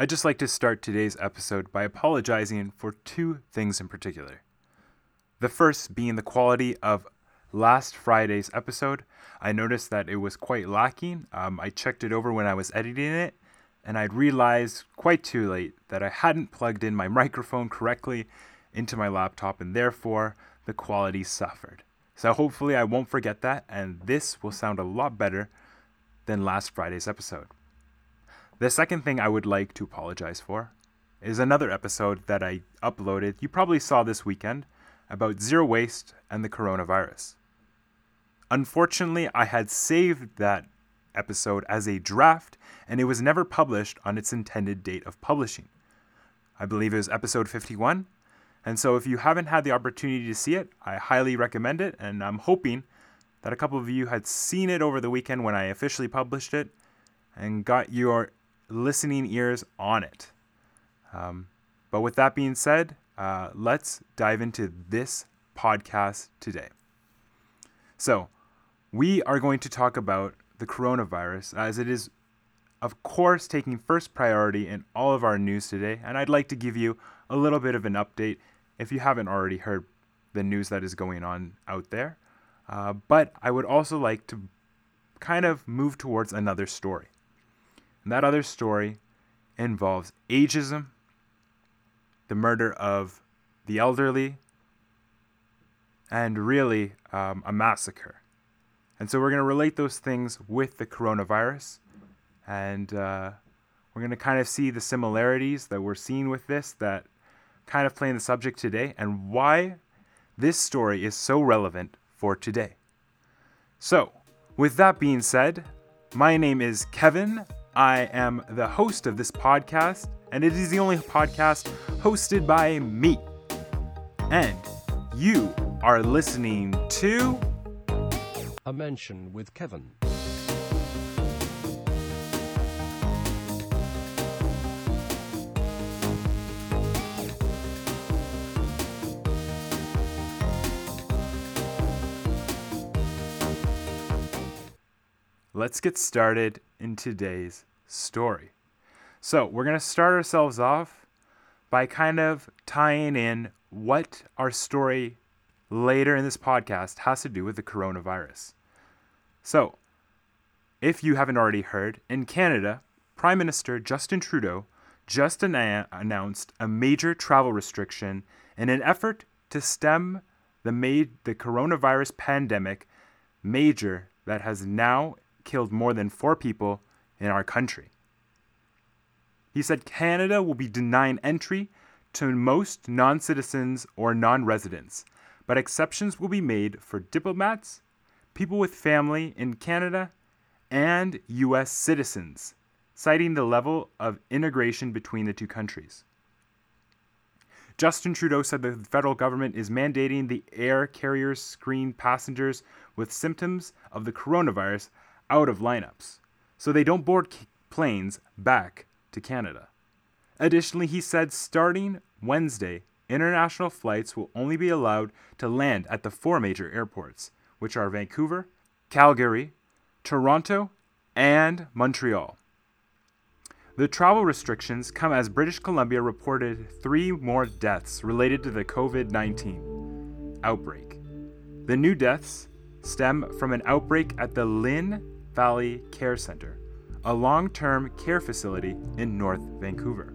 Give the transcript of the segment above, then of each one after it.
I'd just like to start today's episode by apologizing for two things in particular. The first being the quality of last Friday's episode. I noticed that it was quite lacking. Um, I checked it over when I was editing it, and I'd realized quite too late that I hadn't plugged in my microphone correctly into my laptop, and therefore the quality suffered. So hopefully I won't forget that, and this will sound a lot better than last Friday's episode. The second thing I would like to apologize for is another episode that I uploaded, you probably saw this weekend, about zero waste and the coronavirus. Unfortunately, I had saved that episode as a draft and it was never published on its intended date of publishing. I believe it was episode 51. And so, if you haven't had the opportunity to see it, I highly recommend it. And I'm hoping that a couple of you had seen it over the weekend when I officially published it and got your listening ears on it. Um, but with that being said, uh, let's dive into this podcast today. So, we are going to talk about the coronavirus as it is, of course, taking first priority in all of our news today. And I'd like to give you a little bit of an update if you haven't already heard the news that is going on out there. Uh, but I would also like to kind of move towards another story. And that other story involves ageism, the murder of the elderly, and really um, a massacre. And so we're going to relate those things with the coronavirus. And uh, we're going to kind of see the similarities that we're seeing with this that kind of play in the subject today and why this story is so relevant for today. So, with that being said, my name is Kevin. I am the host of this podcast, and it is the only podcast hosted by me. And you are listening to A Mention with Kevin. Let's get started in today's story. So, we're going to start ourselves off by kind of tying in what our story later in this podcast has to do with the coronavirus. So, if you haven't already heard, in Canada, Prime Minister Justin Trudeau just ana- announced a major travel restriction in an effort to stem the made the coronavirus pandemic major that has now killed more than 4 people in our country. He said Canada will be denying entry to most non citizens or non residents, but exceptions will be made for diplomats, people with family in Canada, and U.S. citizens, citing the level of integration between the two countries. Justin Trudeau said the federal government is mandating the air carriers screen passengers with symptoms of the coronavirus out of lineups, so they don't board planes back to Canada. Additionally, he said starting Wednesday, international flights will only be allowed to land at the four major airports, which are Vancouver, Calgary, Toronto, and Montreal. The travel restrictions come as British Columbia reported three more deaths related to the COVID 19 outbreak. The new deaths stem from an outbreak at the Lynn Valley Care Center, a long term care facility in North Vancouver.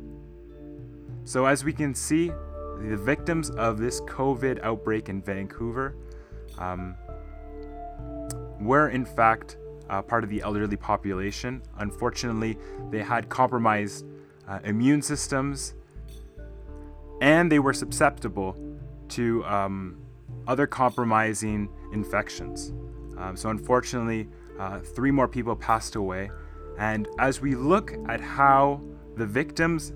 So, as we can see, the victims of this COVID outbreak in Vancouver um, were, in fact, uh, part of the elderly population. Unfortunately, they had compromised uh, immune systems and they were susceptible to um, other compromising infections. Um, so, unfortunately, uh, three more people passed away. And as we look at how the victims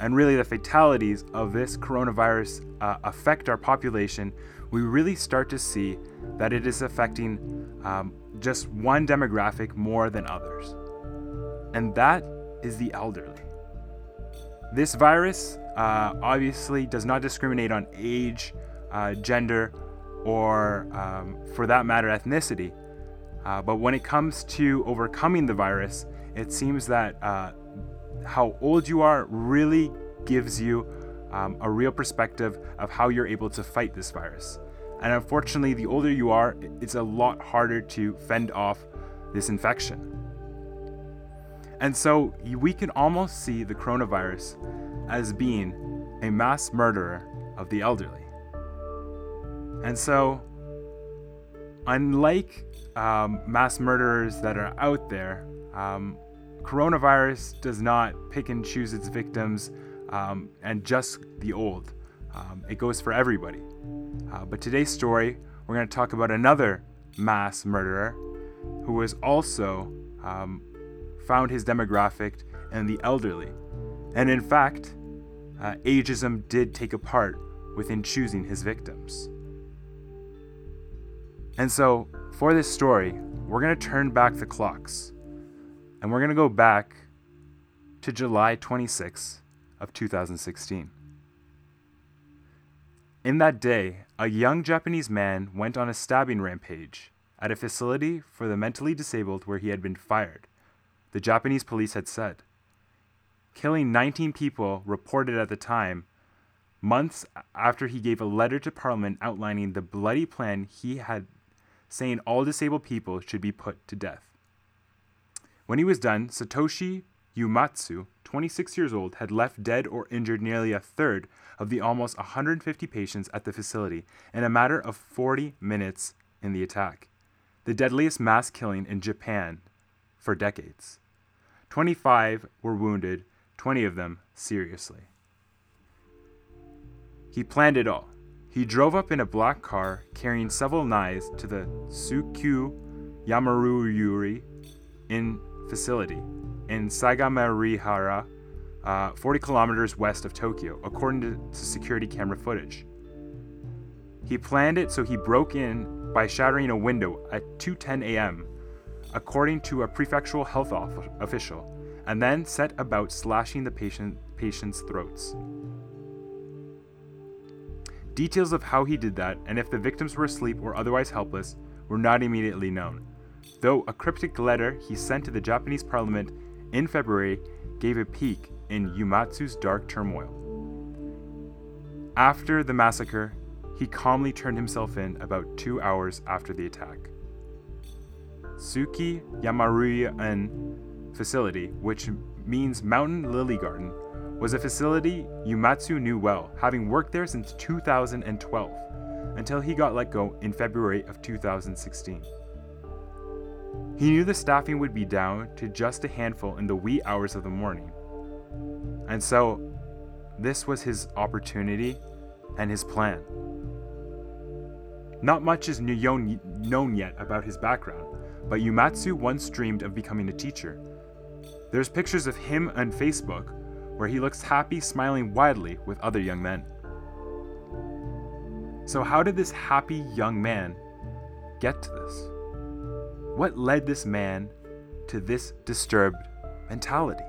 and really the fatalities of this coronavirus uh, affect our population, we really start to see that it is affecting um, just one demographic more than others. And that is the elderly. This virus uh, obviously does not discriminate on age, uh, gender, or um, for that matter, ethnicity. Uh, but when it comes to overcoming the virus, it seems that uh, how old you are really gives you um, a real perspective of how you're able to fight this virus. And unfortunately, the older you are, it's a lot harder to fend off this infection. And so we can almost see the coronavirus as being a mass murderer of the elderly. And so, unlike um, mass murderers that are out there, um, coronavirus does not pick and choose its victims um, and just the old. Um, it goes for everybody. Uh, but today's story, we're going to talk about another mass murderer who was also um, found his demographic in the elderly. And in fact, uh, ageism did take a part within choosing his victims. And so, for this story, we're going to turn back the clocks and we're going to go back to July 26 of 2016. In that day, a young Japanese man went on a stabbing rampage at a facility for the mentally disabled where he had been fired, the Japanese police had said. Killing 19 people reported at the time, months after he gave a letter to Parliament outlining the bloody plan he had, saying all disabled people should be put to death. When he was done, Satoshi Yumatsu, 26 years old, had left dead or injured nearly a third of the almost 150 patients at the facility in a matter of 40 minutes in the attack, the deadliest mass killing in Japan for decades. 25 were wounded, 20 of them seriously. He planned it all. He drove up in a black car carrying several knives to the Tsukyu Yamaruyuri in facility in Sagamihara, uh, 40 kilometers west of Tokyo, according to, to security camera footage. He planned it so he broke in by shattering a window at 2:10 a.m., according to a prefectural health official, and then set about slashing the patient, patient's throats. Details of how he did that and if the victims were asleep or otherwise helpless were not immediately known though a cryptic letter he sent to the Japanese parliament in February gave a peek in Yumatsu's dark turmoil. After the massacre, he calmly turned himself in about two hours after the attack. Tsuki Yamarui facility, which means Mountain Lily Garden, was a facility Yumatsu knew well, having worked there since 2012, until he got let go in February of 2016. He knew the staffing would be down to just a handful in the wee hours of the morning. And so, this was his opportunity and his plan. Not much is known yet about his background, but Yumatsu once dreamed of becoming a teacher. There's pictures of him on Facebook where he looks happy, smiling widely with other young men. So, how did this happy young man get to this? What led this man to this disturbed mentality?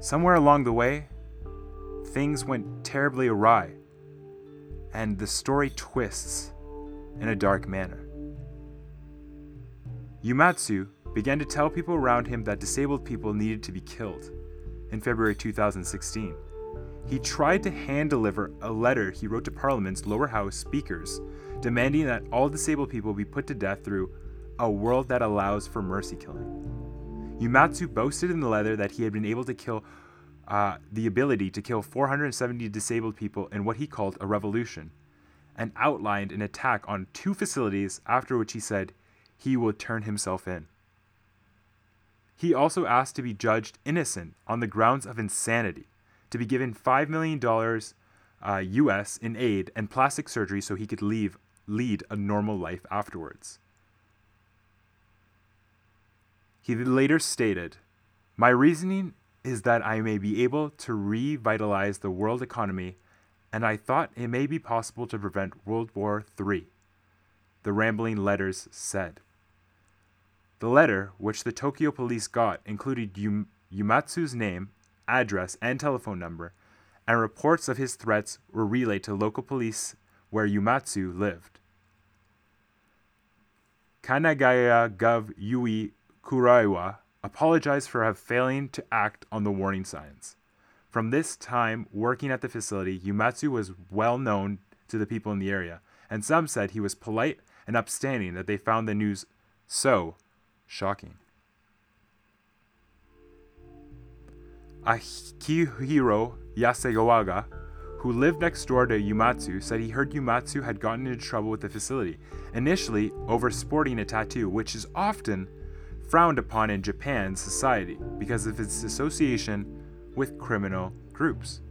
Somewhere along the way, things went terribly awry, and the story twists in a dark manner. Yumatsu began to tell people around him that disabled people needed to be killed in February 2016. He tried to hand deliver a letter he wrote to Parliament's lower house speakers demanding that all disabled people be put to death through a world that allows for mercy killing. Yumatsu boasted in the letter that he had been able to kill uh, the ability to kill 470 disabled people in what he called a revolution, and outlined an attack on two facilities, after which he said he would turn himself in. He also asked to be judged innocent on the grounds of insanity, to be given $5 million uh, US in aid and plastic surgery so he could leave lead a normal life afterwards. He later stated, My reasoning is that I may be able to revitalize the world economy, and I thought it may be possible to prevent World War III, the rambling letters said. The letter, which the Tokyo police got, included Yum- Yumatsu's name, address, and telephone number, and reports of his threats were relayed to local police where Yumatsu lived. Kanagawa Gov Yuji Kuroiwa apologized for failing to act on the warning signs. From this time working at the facility, Yumatsu was well known to the people in the area, and some said he was polite and upstanding that they found the news so shocking. Akihiro Yasegawaga, who lived next door to Yumatsu, said he heard Yumatsu had gotten into trouble with the facility, initially over sporting a tattoo, which is often frowned upon in Japan's society because of its association with criminal groups.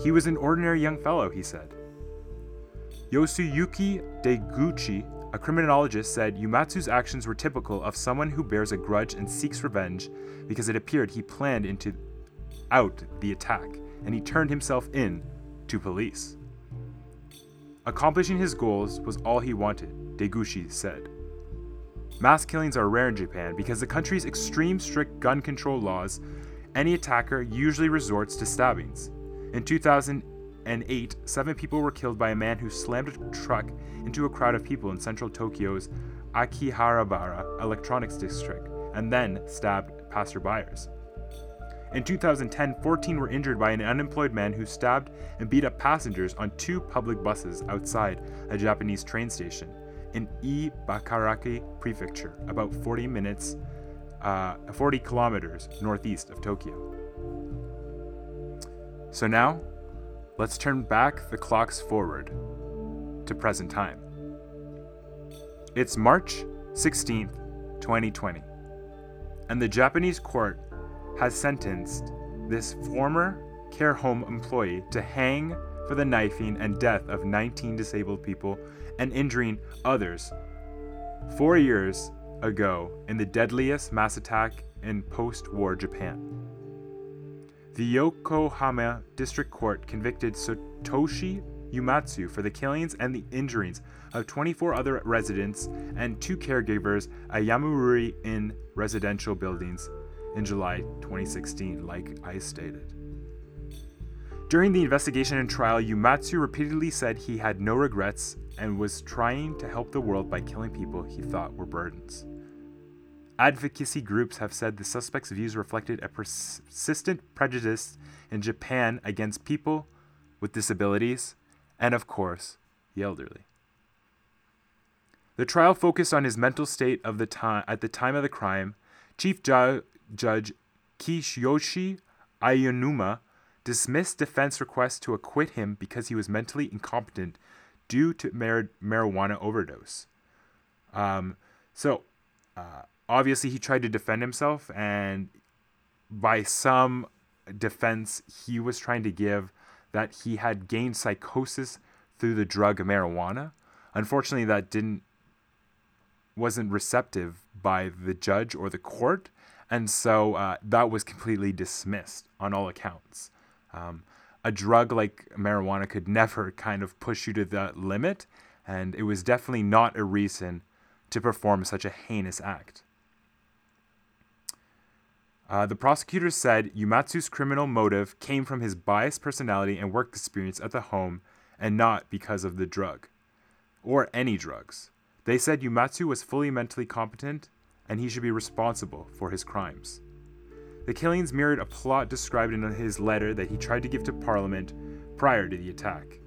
He was an ordinary young fellow, he said. Yasuyuki Deguchi, a criminologist, said Yumatsu's actions were typical of someone who bears a grudge and seeks revenge because it appeared he planned into out the attack and he turned himself in to police. Accomplishing his goals was all he wanted, Deguchi said. Mass killings are rare in Japan because the country's extreme strict gun control laws, any attacker usually resorts to stabbings. In 2008, seven people were killed by a man who slammed a truck into a crowd of people in central Tokyo's Akihabara electronics district and then stabbed passerbyers. In 2010, 14 were injured by an unemployed man who stabbed and beat up passengers on two public buses outside a Japanese train station in Ibaraki Prefecture, about 40 minutes, uh, 40 kilometers northeast of Tokyo. So now, let's turn back the clocks forward to present time. It's March 16th, 2020, and the Japanese court has sentenced this former care home employee to hang for the knifing and death of 19 disabled people and injuring others four years ago in the deadliest mass attack in post war Japan. The Yokohama District Court convicted Satoshi Yumatsu for the killings and the injuries of 24 other residents and two caregivers at Yamamuri Inn residential buildings in July 2016, like I stated. During the investigation and trial, Yumatsu repeatedly said he had no regrets and was trying to help the world by killing people he thought were burdens. Advocacy groups have said the suspect's views reflected a persistent prejudice in Japan against people with disabilities and, of course, the elderly. The trial focused on his mental state of the time at the time of the crime. Chief ju- Judge Kiyoshi Aonuma dismissed defense requests to acquit him because he was mentally incompetent due to mar- marijuana overdose. Um, so, uh, obviously, he tried to defend himself, and by some defense, he was trying to give that he had gained psychosis through the drug marijuana. Unfortunately, that didn't wasn't receptive by the judge or the court, and so uh, that was completely dismissed on all accounts. Um, a drug like marijuana could never kind of push you to that limit, and it was definitely not a reason to perform such a heinous act. Uh, the prosecutor said Yumatsu's criminal motive came from his biased personality and work experience at the home and not because of the drug or any drugs. They said Yumatsu was fully mentally competent and he should be responsible for his crimes. The killings mirrored a plot described in his letter that he tried to give to Parliament prior to the attack.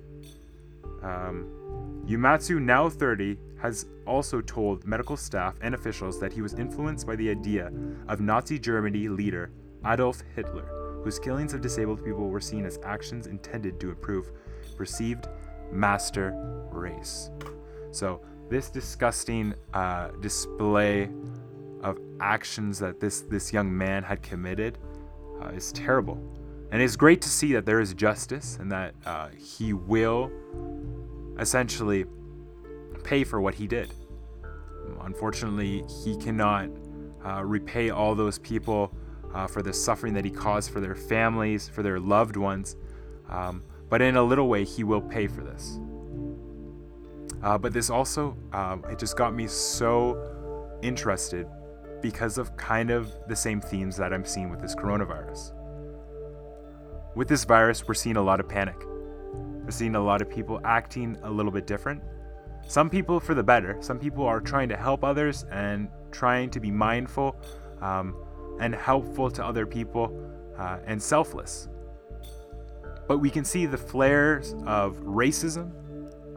Um, Yumatsu, now 30, has also told medical staff and officials that he was influenced by the idea of Nazi Germany leader Adolf Hitler, whose killings of disabled people were seen as actions intended to improve perceived master race. So, this disgusting uh, display of actions that this this young man had committed uh, is terrible, and it's great to see that there is justice and that uh, he will essentially pay for what he did. Unfortunately, he cannot uh, repay all those people uh, for the suffering that he caused for their families, for their loved ones. Um, but in a little way, he will pay for this. Uh, but this also, um, it just got me so interested because of kind of the same themes that I'm seeing with this coronavirus. With this virus, we're seeing a lot of panic. We're seeing a lot of people acting a little bit different. Some people for the better. Some people are trying to help others and trying to be mindful um, and helpful to other people uh, and selfless. But we can see the flares of racism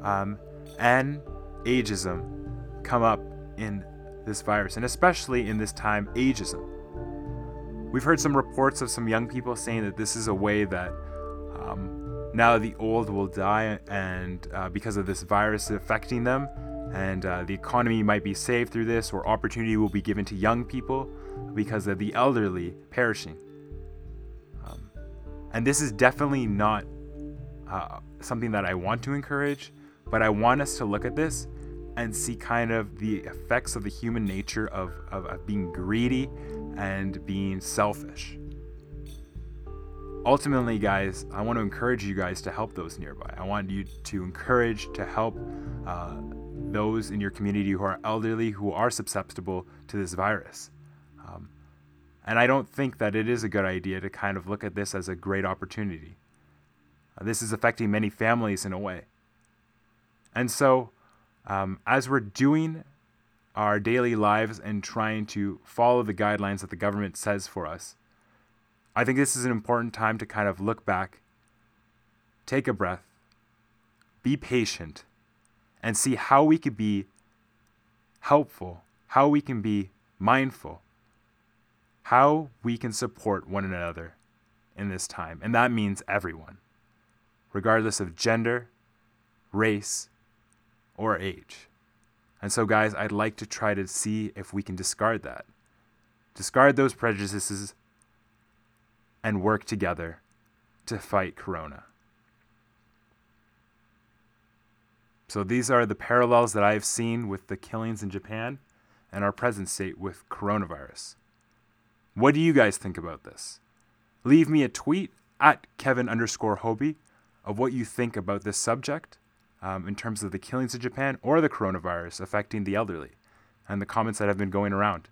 um, and ageism come up in this virus, and especially in this time, ageism. We've heard some reports of some young people saying that this is a way that um, now the old will die, and uh, because of this virus affecting them, and uh, the economy might be saved through this, or opportunity will be given to young people because of the elderly perishing. Um, and this is definitely not uh, something that I want to encourage, but I want us to look at this and see kind of the effects of the human nature of, of, of being greedy and being selfish. Ultimately, guys, I want to encourage you guys to help those nearby. I want you to encourage to help uh, those in your community who are elderly, who are susceptible to this virus. Um, and I don't think that it is a good idea to kind of look at this as a great opportunity. Uh, this is affecting many families in a way. And so, um, as we're doing our daily lives and trying to follow the guidelines that the government says for us, I think this is an important time to kind of look back, take a breath, be patient, and see how we could be helpful, how we can be mindful, how we can support one another in this time. And that means everyone, regardless of gender, race, or age. And so, guys, I'd like to try to see if we can discard that. Discard those prejudices and work together to fight Corona. So, these are the parallels that I have seen with the killings in Japan and our present state with coronavirus. What do you guys think about this? Leave me a tweet at Kevin underscore Hobie of what you think about this subject um, in terms of the killings in Japan or the coronavirus affecting the elderly and the comments that have been going around.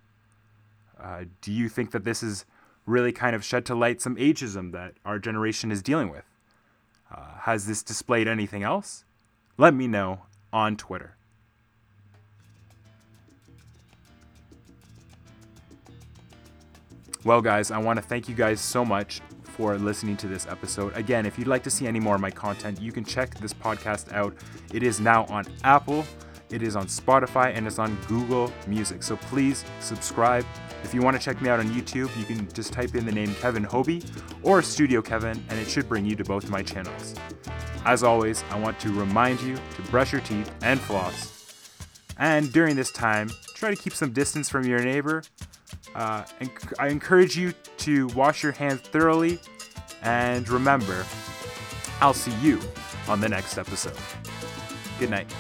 Uh, do you think that this is really kind of shed to light some ageism that our generation is dealing with? Uh, has this displayed anything else? Let me know on Twitter. Well, guys, I want to thank you guys so much for listening to this episode. Again, if you'd like to see any more of my content, you can check this podcast out. It is now on Apple, it is on Spotify, and it's on Google Music. So please subscribe. If you want to check me out on YouTube, you can just type in the name Kevin Hobie or Studio Kevin, and it should bring you to both my channels. As always, I want to remind you to brush your teeth and floss. And during this time, try to keep some distance from your neighbor uh, I encourage you to wash your hands thoroughly and remember, I'll see you on the next episode. Good night.